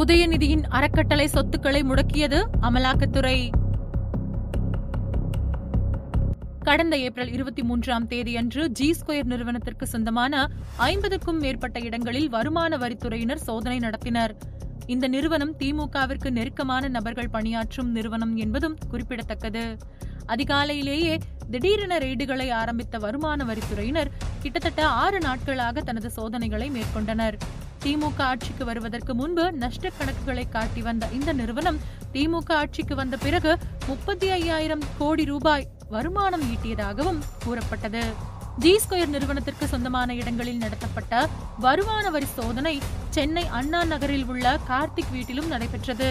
உதயநிதியின் அறக்கட்டளை சொத்துக்களை முடக்கியது அமலாக்கத்துறை. கடந்த ஏப்ரல் இருபத்தி மூன்றாம் தேதியன்று ஜி ஸ்கொயர் நிறுவனத்திற்கு சொந்தமான ஐம்பதுக்கும் மேற்பட்ட இடங்களில் வருமான வரித்துறையினர் சோதனை நடத்தினர். இந்த நிறுவனம் திமுகவிற்கு நெருக்கமான நபர்கள் பணியாற்றும் நிறுவனம் என்பதும் குறிப்பிடத்தக்கது. அதிகாலையிலேயே திடீரென ரெய்டுகளை ஆரம்பித்த வருமான வரித்துறையினர் கிட்டத்தட்ட ஆறு நாட்களாக தனது சோதனைகளை மேற்கொண்டனர். திமுக ஆட்சிக்கு வருவதற்கு முன்பு நஷ்ட கணக்குகளை காட்டி வந்த இந்த நிறுவனம் திமுக ஆட்சிக்கு வந்த பிறகு முப்பத்தி ஐயாயிரம் கோடி ரூபாய் வருமானம் ஈட்டியதாகவும் கூறப்பட்டது. ஜி ஸ்கொயர் நிறுவனத்திற்கு சொந்தமான இடங்களில் நடத்தப்பட்ட வருமான வரி சோதனை சென்னை அண்ணா நகரில் உள்ள கார்த்திக் வீட்டிலும் நடைபெற்றது.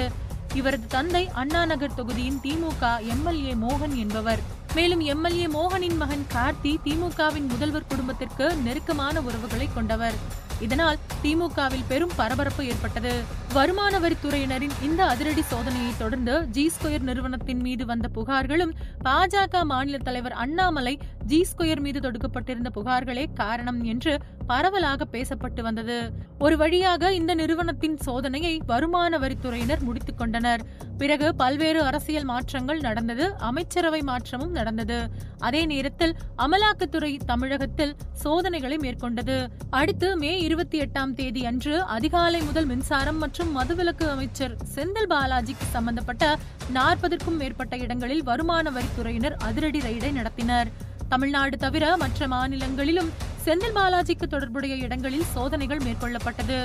இவரது தந்தை அண்ணா நகர் தொகுதியின் திமுக எம்எல்ஏ மோகன் என்பவர். மேலும் எம்எல்ஏ மோகனின் மகன் கார்த்தி திமுகவின் முதல்வர் குடும்பத்திற்கு நெருக்கமான உறவுகளை கொண்டவர். இதனால் திமுகவில் பெரும் பரபரப்பு ஏற்பட்டது. வருமான வரித்துறையினரின் இந்த அதிரடி சோதனையை தொடர்ந்து ஜி ஸ்கொயர் நிறுவனத்தின் மீது வந்த புகார்களும் பாஜக மாநில தலைவர் அண்ணாமலை ஜி ஸ்கொயர் மீது தொடுக்கப்பட்டிருந்த புகார்களே காரணம் என்று பரவலாக பேசப்பட்டு வந்தது. ஒரு வழியாக இந்த நிறுவனத்தின் சோதனையை வருமான வரித்துறையினர் முடித்துக் கொண்டனர். பிறகு பல்வேறு அரசியல் மாற்றங்கள் நடந்தது அமைச்சரவை மாற்றமும் நடந்தது. அதே நேரத்தில் அமலாக்கத்துறை தமிழகத்தில் சோதனைகளை மேற்கொண்டது. அடுத்து மே இருபத்தி எட்டாம் தேதி அன்று அதிகாலை முதல் மின்சாரம் மற்றும் மதுவிலக்கு அமைச்சர் செந்தில் பாலாஜிக்கு சம்பந்தப்பட்ட நாற்பதற்கும் மேற்பட்ட இடங்களில் வருமான வரித்துறையினர் அதிரடி ரெய்டை நடத்தினர். தமிழ்நாடு தவிர மற்ற மாநிலங்களிலும் செந்தில் பாலாஜிக்கு தொடர்புடைய இடங்களில் சோதனைகள் மேற்கொள்ளப்பட்டது.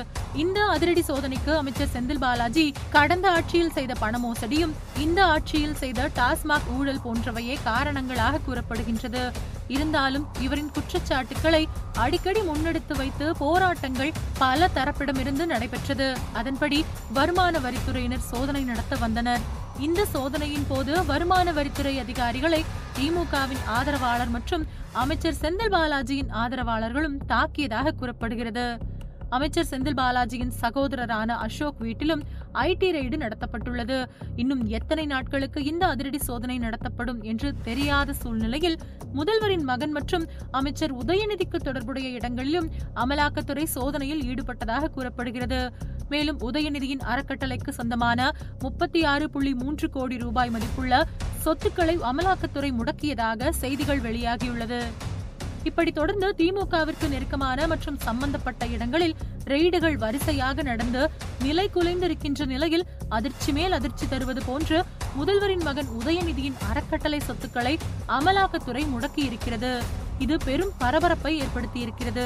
இந்த அதிரடி சோதனைக்கு அமைச்சர் செந்தில் பாலாஜி கடந்த ஆட்சியில் செய்த பண மோசடியும் இந்த ஆட்சியில் செய்த டாஸ்மாக் ஊழல் போன்றவையே காரணங்களாக கூறப்படுகின்றது. இருந்தாலும் இவரின் குற்றச்சாட்டுக்களை அடிக்கடி முன்னெடுத்து வைத்து போராட்டங்கள் பல தரப்பிடமிருந்து நடைபெற்றது. அதன்படி வருமான வரித்துறையினர் சோதனை நடத்த வந்தனர். இந்த சோதனையின் போது வருமான வரித்துறை அதிகாரிகளை திமுகவின் ஆதரவாளர் மற்றும் அமைச்சர் செந்தில் பாலாஜியின் ஆதரவாளர்களும் தாக்கியதாக கூறப்படுகிறது. அமைச்சர் செந்தில் பாலாஜியின் சகோதரரான அசோக் வீட்டிலும் ஐடி ரெய்டு நடத்தப்பட்டுள்ளது. இன்னும் எத்தனை நாட்களுக்கு இந்த அதிரடி சோதனை நடத்தப்படும் என்று தெரியாத சூழ்நிலையில் முதல்வரின் மகன் மற்றும் அமைச்சர் உதயநிதிக்கு தொடர்புடைய இடங்களிலும் அமலாக்கத்துறை சோதனையில் ஈடுபட்டதாக கூறப்படுகிறது. மேலும் உதயநிதியின் அறக்கட்டளைக்கு சொந்தமான முப்பத்தி ஆறு புள்ளி மூன்று கோடி ரூபாய் மதிப்புள்ள சொத்துக்களை அமலாக்கத்துறை முடக்கியதாக செய்திகள் வெளியாகியுள்ளது. இப்படி தொடர்ந்து திமுகவிற்கு நெருக்கமான மற்றும் சம்பந்தப்பட்ட இடங்களில் ரெய்டுகள் வரிசையாக நடந்து நிலை குலைந்திருக்கின்ற நிலையில் அதிர்ச்சி மேல் அதிர்ச்சி தருவது போன்று முதல்வரின் மகன் உதயநிதியின் அறக்கட்டளை சொத்துக்களை அமலாக்கத்துறை முடக்கியிருக்கிறது. இது பெரும் பரபரப்பை ஏற்படுத்தியிருக்கிறது.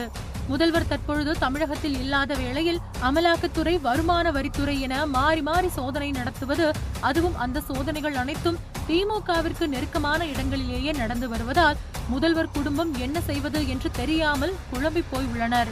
முதல்வர் தற்பொழுது தமிழகத்தில் இல்லாத வேளையில் அமலாக்கத்துறை வருமான வரித்துறை என மாறி மாறி சோதனை நடத்துவது அதுவும் அந்த சோதனைகள் அனைத்தும் திமுகவிற்கு நெருக்கமான இடங்களிலேயே நடந்து வருவதால் முதல்வர் குடும்பம் என்ன செய்வது என்று தெரியாமல் குழம்பி போய் உள்ளனர்